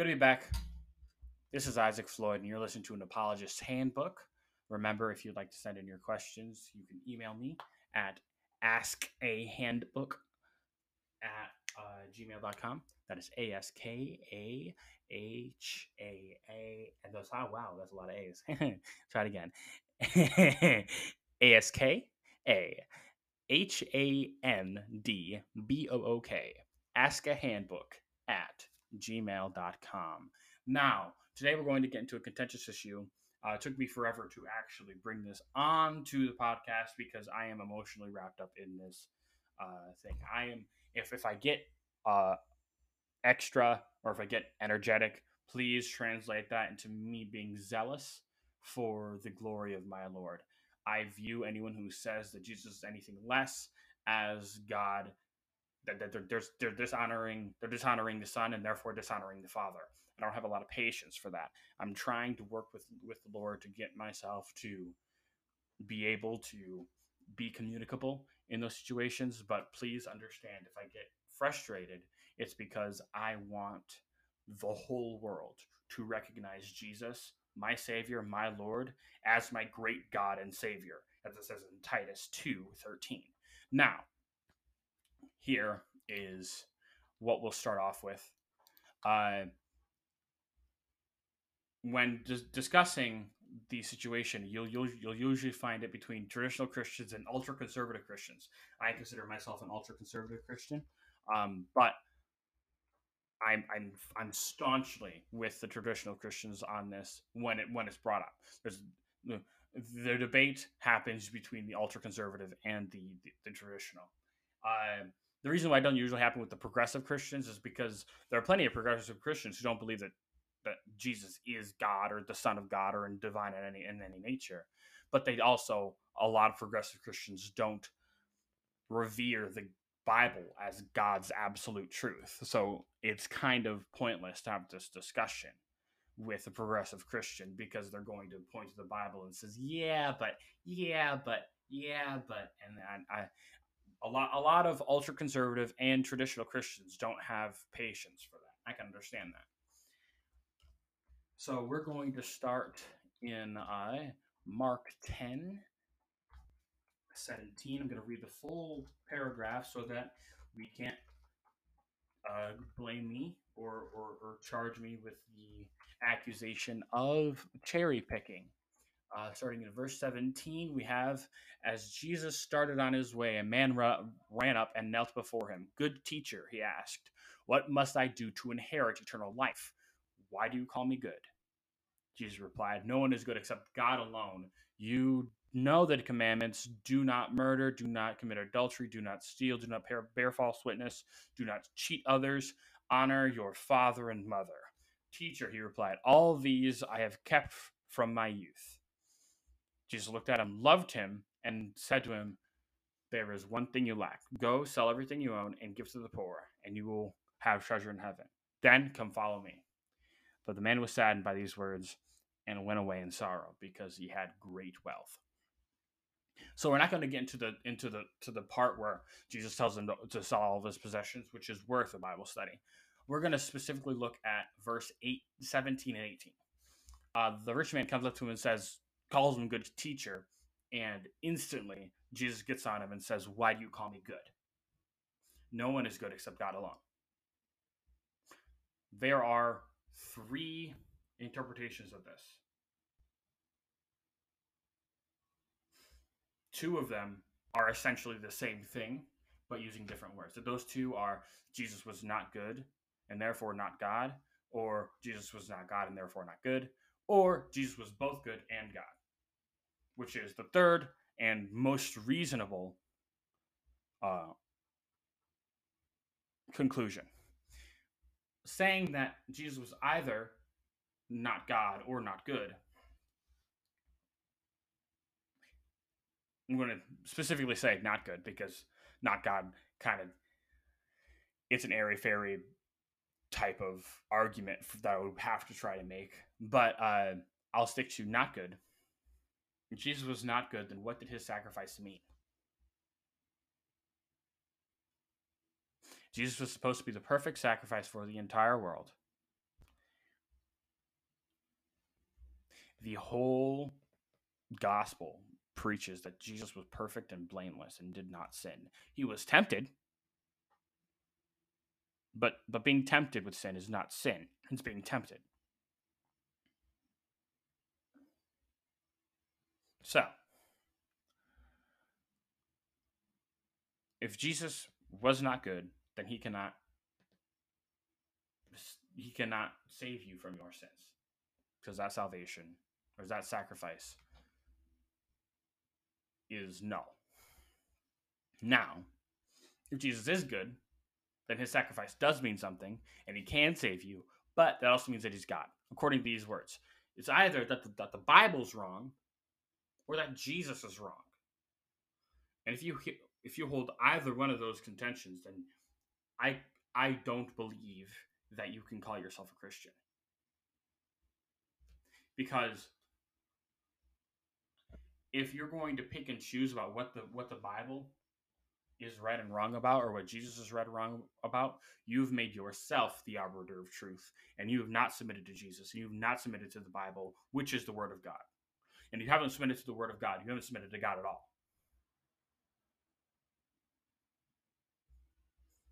Good to be back. This is Isaac Floyd, and you're listening to an Apologist's Handbook. Remember, if you'd like to send in your questions, you can email me at askahandbook at uh, gmail.com. That is A S K A H A A. And those, oh, wow, that's a lot of A's. Try it again. A S K A H A N D B O O K. Ask a handbook at gmail.com. Now, today we're going to get into a contentious issue. Uh, it took me forever to actually bring this on to the podcast because I am emotionally wrapped up in this uh, thing. I am, if, if I get uh, extra or if I get energetic, please translate that into me being zealous for the glory of my Lord. I view anyone who says that Jesus is anything less as God that they're, they're, they're dishonoring they're dishonoring the son and therefore dishonoring the father. I don't have a lot of patience for that. I'm trying to work with with the lord to get myself to be able to be communicable in those situations but please understand if i get frustrated it's because i want the whole world to recognize jesus my savior my lord as my great god and savior as it says in titus 2 13 now here is what we'll start off with. Uh, when dis- discussing the situation, you'll, you'll you'll usually find it between traditional Christians and ultra conservative Christians. I consider myself an ultra conservative Christian, um, but I'm I'm I'm staunchly with the traditional Christians on this when it when it's brought up. There's the, debate happens between the ultra conservative and the the, the traditional. Uh, the reason why it doesn't usually happen with the progressive Christians is because there are plenty of progressive Christians who don't believe that that Jesus is God or the Son of God or in divine in any in any nature. But they also a lot of progressive Christians don't revere the Bible as God's absolute truth. So it's kind of pointless to have this discussion with a progressive Christian because they're going to point to the Bible and says, "Yeah, but yeah, but yeah, but," and I, a lot a lot of ultra conservative and traditional Christians don't have patience for that. I can understand that. So we're going to start in uh, Mark 10, 17. I'm going to read the full paragraph so that we can't uh, blame me or, or, or charge me with the accusation of cherry picking. Uh, starting in verse 17, we have As Jesus started on his way, a man ra- ran up and knelt before him. Good teacher, he asked, What must I do to inherit eternal life? Why do you call me good? Jesus replied, No one is good except God alone. You know the commandments do not murder, do not commit adultery, do not steal, do not bear false witness, do not cheat others, honor your father and mother. Teacher, he replied, All these I have kept from my youth. Jesus looked at him, loved him, and said to him, There is one thing you lack. Go sell everything you own and give to the poor, and you will have treasure in heaven. Then come follow me. But the man was saddened by these words and went away in sorrow because he had great wealth. So we're not going to get into the into the to the part where Jesus tells him to, to sell all of his possessions, which is worth a Bible study. We're going to specifically look at verse 8, 17 and 18. Uh, the rich man comes up to him and says, calls him good teacher, and instantly Jesus gets on him and says, Why do you call me good? No one is good except God alone. There are three interpretations of this. Two of them are essentially the same thing, but using different words. So those two are Jesus was not good and therefore not God, or Jesus was not God and therefore not good, or Jesus was both good and God which is the third and most reasonable uh, conclusion. Saying that Jesus was either not God or not good. I'm going to specifically say not good because not God kind of it's an airy fairy type of argument that I would have to try to make, but uh, I'll stick to not good and Jesus was not good, then what did his sacrifice mean? Jesus was supposed to be the perfect sacrifice for the entire world. The whole gospel preaches that Jesus was perfect and blameless and did not sin. He was tempted, but but being tempted with sin is not sin. It's being tempted. So, if Jesus was not good, then he cannot he cannot save you from your sins because that salvation or that sacrifice is null. Now, if Jesus is good, then his sacrifice does mean something and he can save you, but that also means that he's God, according to these words. It's either that the, that the Bible's wrong or that Jesus is wrong. And if you if you hold either one of those contentions, then I I don't believe that you can call yourself a Christian. Because if you're going to pick and choose about what the what the Bible is right and wrong about or what Jesus is right and wrong about, you've made yourself the arbiter of truth and you have not submitted to Jesus. You've not submitted to the Bible, which is the word of God. And you haven't submitted to the word of God, you haven't submitted to God at all.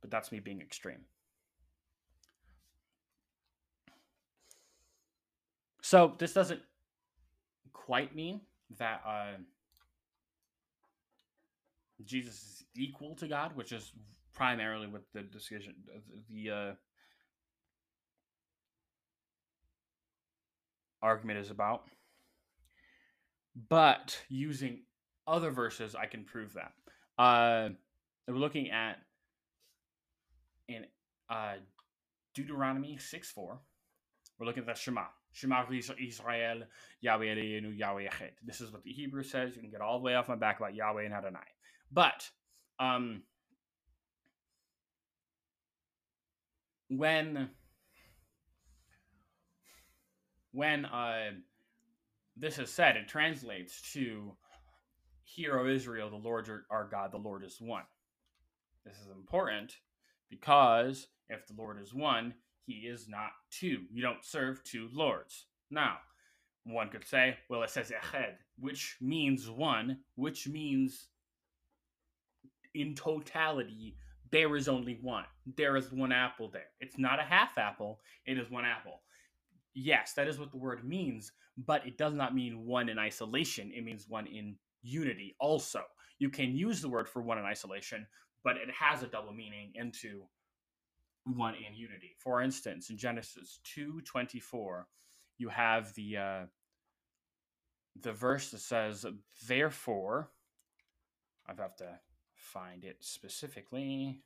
But that's me being extreme. So this doesn't quite mean that uh, Jesus is equal to God, which is primarily what the decision, the uh, argument is about. But using other verses, I can prove that. Uh, we're looking at in uh, Deuteronomy 6 4. We're looking at the Shema. Shema Israel, Yahweh Eloheinu, Yahweh Echad. This is what the Hebrew says. You can get all the way off my back about Yahweh and Adonai. But um, when when uh, this is said, it translates to Hear, O Israel, the Lord our God, the Lord is one. This is important because if the Lord is one, he is not two. You don't serve two lords. Now, one could say, well, it says eched, which means one, which means in totality, there is only one. There is one apple there. It's not a half apple, it is one apple. Yes, that is what the word means, but it does not mean one in isolation. It means one in unity also. You can use the word for one in isolation, but it has a double meaning into one in unity. For instance, in Genesis 2:24, you have the uh, the verse that says, "Therefore," I have to find it specifically.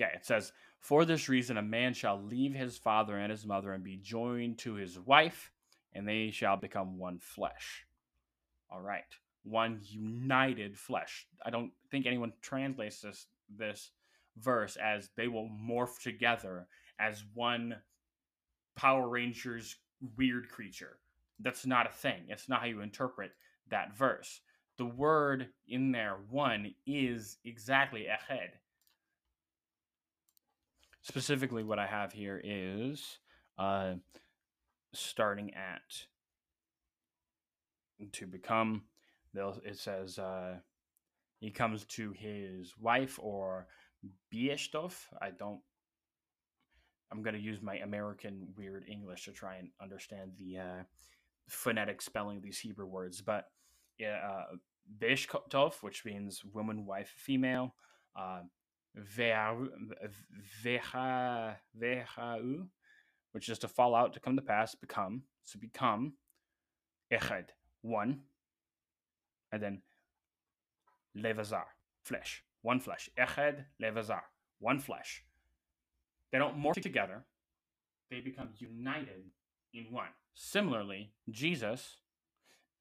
Okay, it says, For this reason, a man shall leave his father and his mother and be joined to his wife, and they shall become one flesh. All right, one united flesh. I don't think anyone translates this this verse as they will morph together as one Power Rangers weird creature. That's not a thing. It's not how you interpret that verse. The word in there, one, is exactly eched. Specifically, what I have here is uh, starting at to become. It says uh, he comes to his wife or Bieshtof. I don't. I'm going to use my American weird English to try and understand the uh, phonetic spelling of these Hebrew words. But uh, Beshtov, which means woman, wife, female. Uh, Veha, which is to fall out, to come to pass, become, to become. Echad, one. And then levazar, flesh, one flesh. Eched levazar, one flesh. They don't morph together; they become united in one. Similarly, Jesus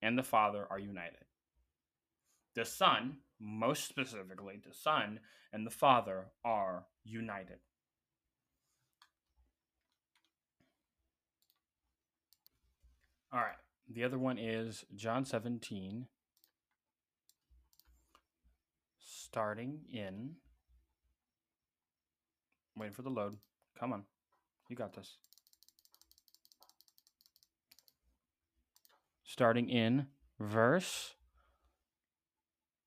and the Father are united. The Son, most specifically, the Son and the Father are united. All right. The other one is John 17, starting in. Waiting for the load. Come on. You got this. starting in verse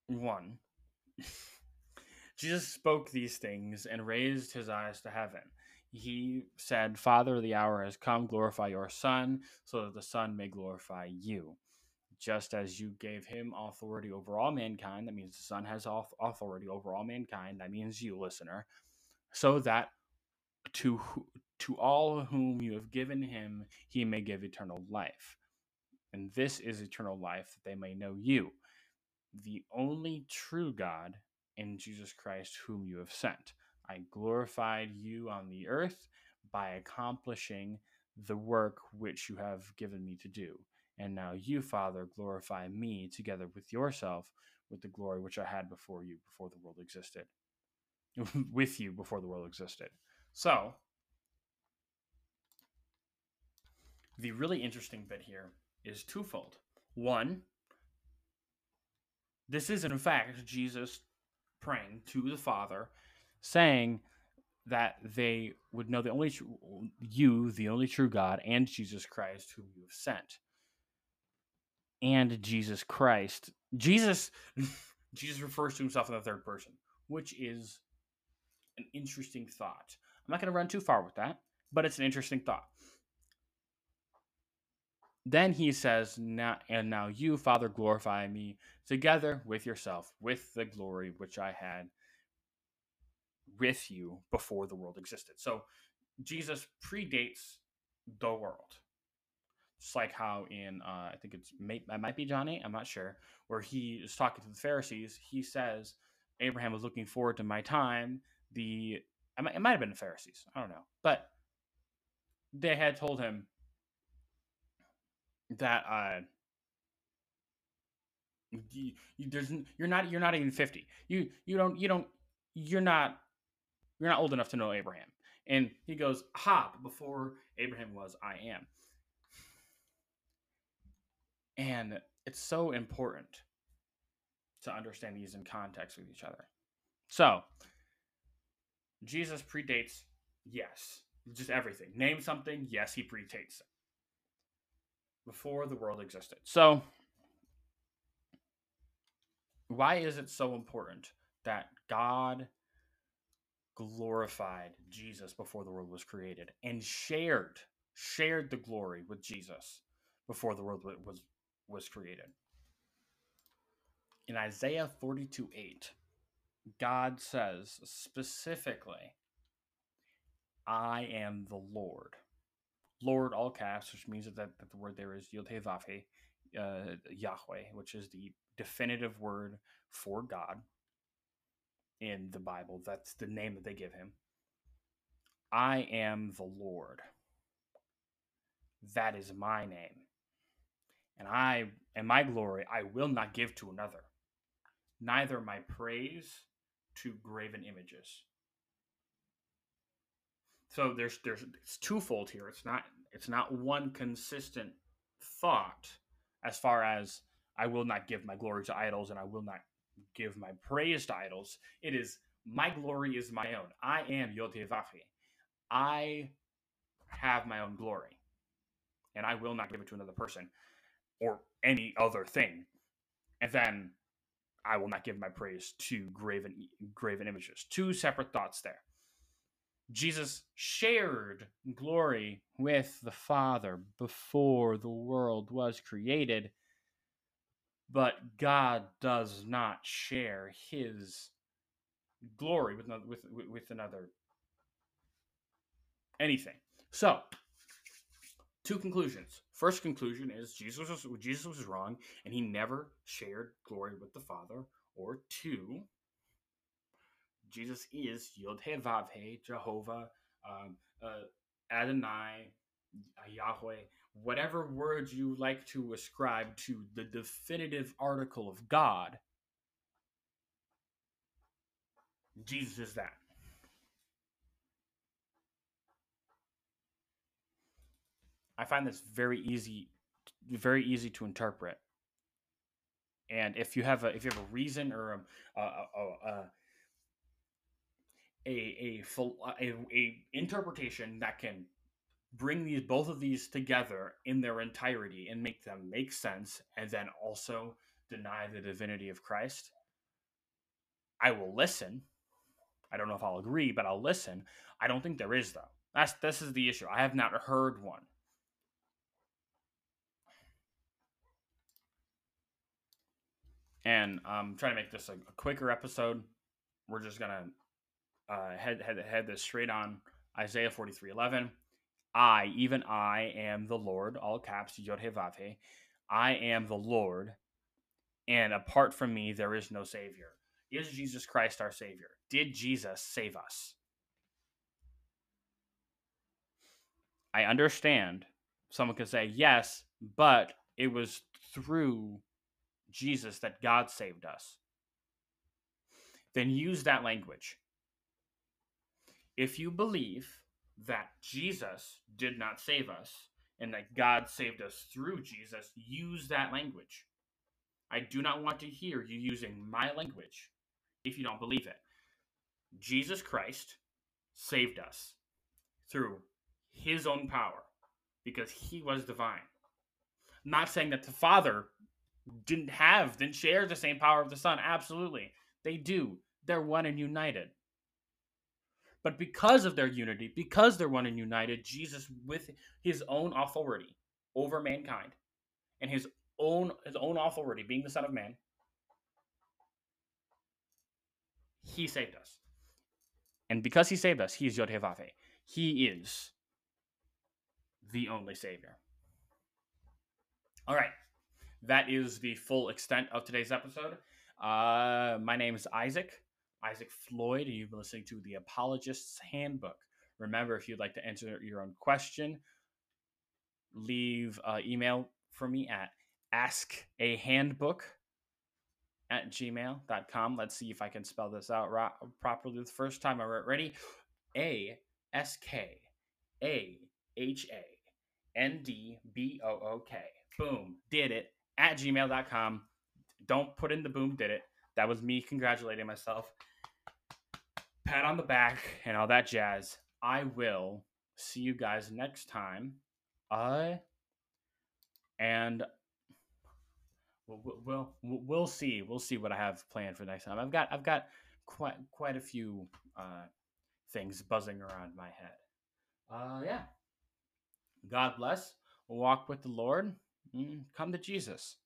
1. Jesus spoke these things and raised his eyes to heaven. He said, Father, the hour has come, glorify your Son, so that the Son may glorify you. Just as you gave him authority over all mankind, that means the Son has authority over all mankind, that means you, listener, so that to, to all whom you have given him, he may give eternal life. And this is eternal life, that they may know you, the only true God, in Jesus Christ, whom you have sent. I glorified you on the earth by accomplishing the work which you have given me to do. And now you, Father, glorify me together with yourself with the glory which I had before you, before the world existed. with you before the world existed. So, the really interesting bit here is twofold. One, this is in fact Jesus praying to the Father, saying that they would know the only tr- you, the only true God, and Jesus Christ, whom you have sent. And Jesus Christ, Jesus, Jesus refers to himself in the third person, which is an interesting thought. I'm not going to run too far with that, but it's an interesting thought. Then he says, now, And now you, Father, glorify me together with yourself, with the glory which I had with you before the world existed. So Jesus predates the world. Just like how in, uh, I think it's, it might be John 8, I'm not sure, where he is talking to the Pharisees. He says, Abraham was looking forward to my time. The, it might have been the Pharisees, I don't know. But they had told him, that uh you, you, there's you're not you're not even 50 you you don't you don't you're not you're not old enough to know abraham. And he goes ha before abraham was i am. And it's so important to understand these in context with each other. So jesus predates yes just everything. Name something yes he predates it before the world existed. So, why is it so important that God glorified Jesus before the world was created and shared shared the glory with Jesus before the world was was created? In Isaiah 42 8, God says specifically, I am the Lord Lord, all caps, which means that, that the word there is Yod uh, Yahweh, which is the definitive word for God in the Bible. That's the name that they give him. I am the Lord. That is my name. And I and my glory I will not give to another, neither my praise to graven images. So there's there's it's twofold here. It's not it's not one consistent thought as far as I will not give my glory to idols and I will not give my praise to idols. It is my glory is my own. I am Yotevachi. I have my own glory. And I will not give it to another person or any other thing. And then I will not give my praise to graven graven images. Two separate thoughts there. Jesus shared glory with the Father before the world was created, but God does not share his glory with, with, with another anything. So, two conclusions. First conclusion is Jesus was, Jesus was wrong and he never shared glory with the Father. Or two, Jesus is Yod He Vav He, Jehovah, um, uh, Adonai, Yahweh, whatever words you like to ascribe to the definitive article of God. Jesus is that. I find this very easy, very easy to interpret. And if you have a if you have a reason or a, a, a, a a a, uh, a, a interpretation that can bring these both of these together in their entirety and make them make sense and then also deny the divinity of Christ, I will listen. I don't know if I'll agree, but I'll listen. I don't think there is though. That's this is the issue. I have not heard one. And um, I'm trying to make this a, a quicker episode. We're just gonna uh, head head head this straight on Isaiah 43 11. I, even I, am the Lord, all caps, Yod. I am the Lord, and apart from me, there is no Savior. Is Jesus Christ our Savior? Did Jesus save us? I understand someone could say yes, but it was through Jesus that God saved us. Then use that language. If you believe that Jesus did not save us and that God saved us through Jesus, use that language. I do not want to hear you using my language if you don't believe it. Jesus Christ saved us through his own power because he was divine. I'm not saying that the Father didn't have, didn't share the same power of the Son. Absolutely. They do. They're one and united. But because of their unity, because they're one and united, Jesus, with his own authority over mankind and his own his own authority, being the Son of Man, he saved us. And because he saved us, he is Yod He is the only Savior. All right. That is the full extent of today's episode. Uh, my name is Isaac. Isaac Floyd, and you've been listening to the Apologist's Handbook. Remember, if you'd like to answer your own question, leave uh, email for me at askahandbook at gmail.com. Let's see if I can spell this out ro- properly the first time. I wrote ready. A S K A H A N D B O O K. Boom. Did it at gmail.com. Don't put in the boom, did it. That was me congratulating myself pat on the back and all that jazz. I will see you guys next time. I and we'll, we'll we'll see we'll see what I have planned for next time. I've got I've got quite quite a few uh, things buzzing around my head. Uh, yeah. God bless. Walk with the Lord. Mm, come to Jesus.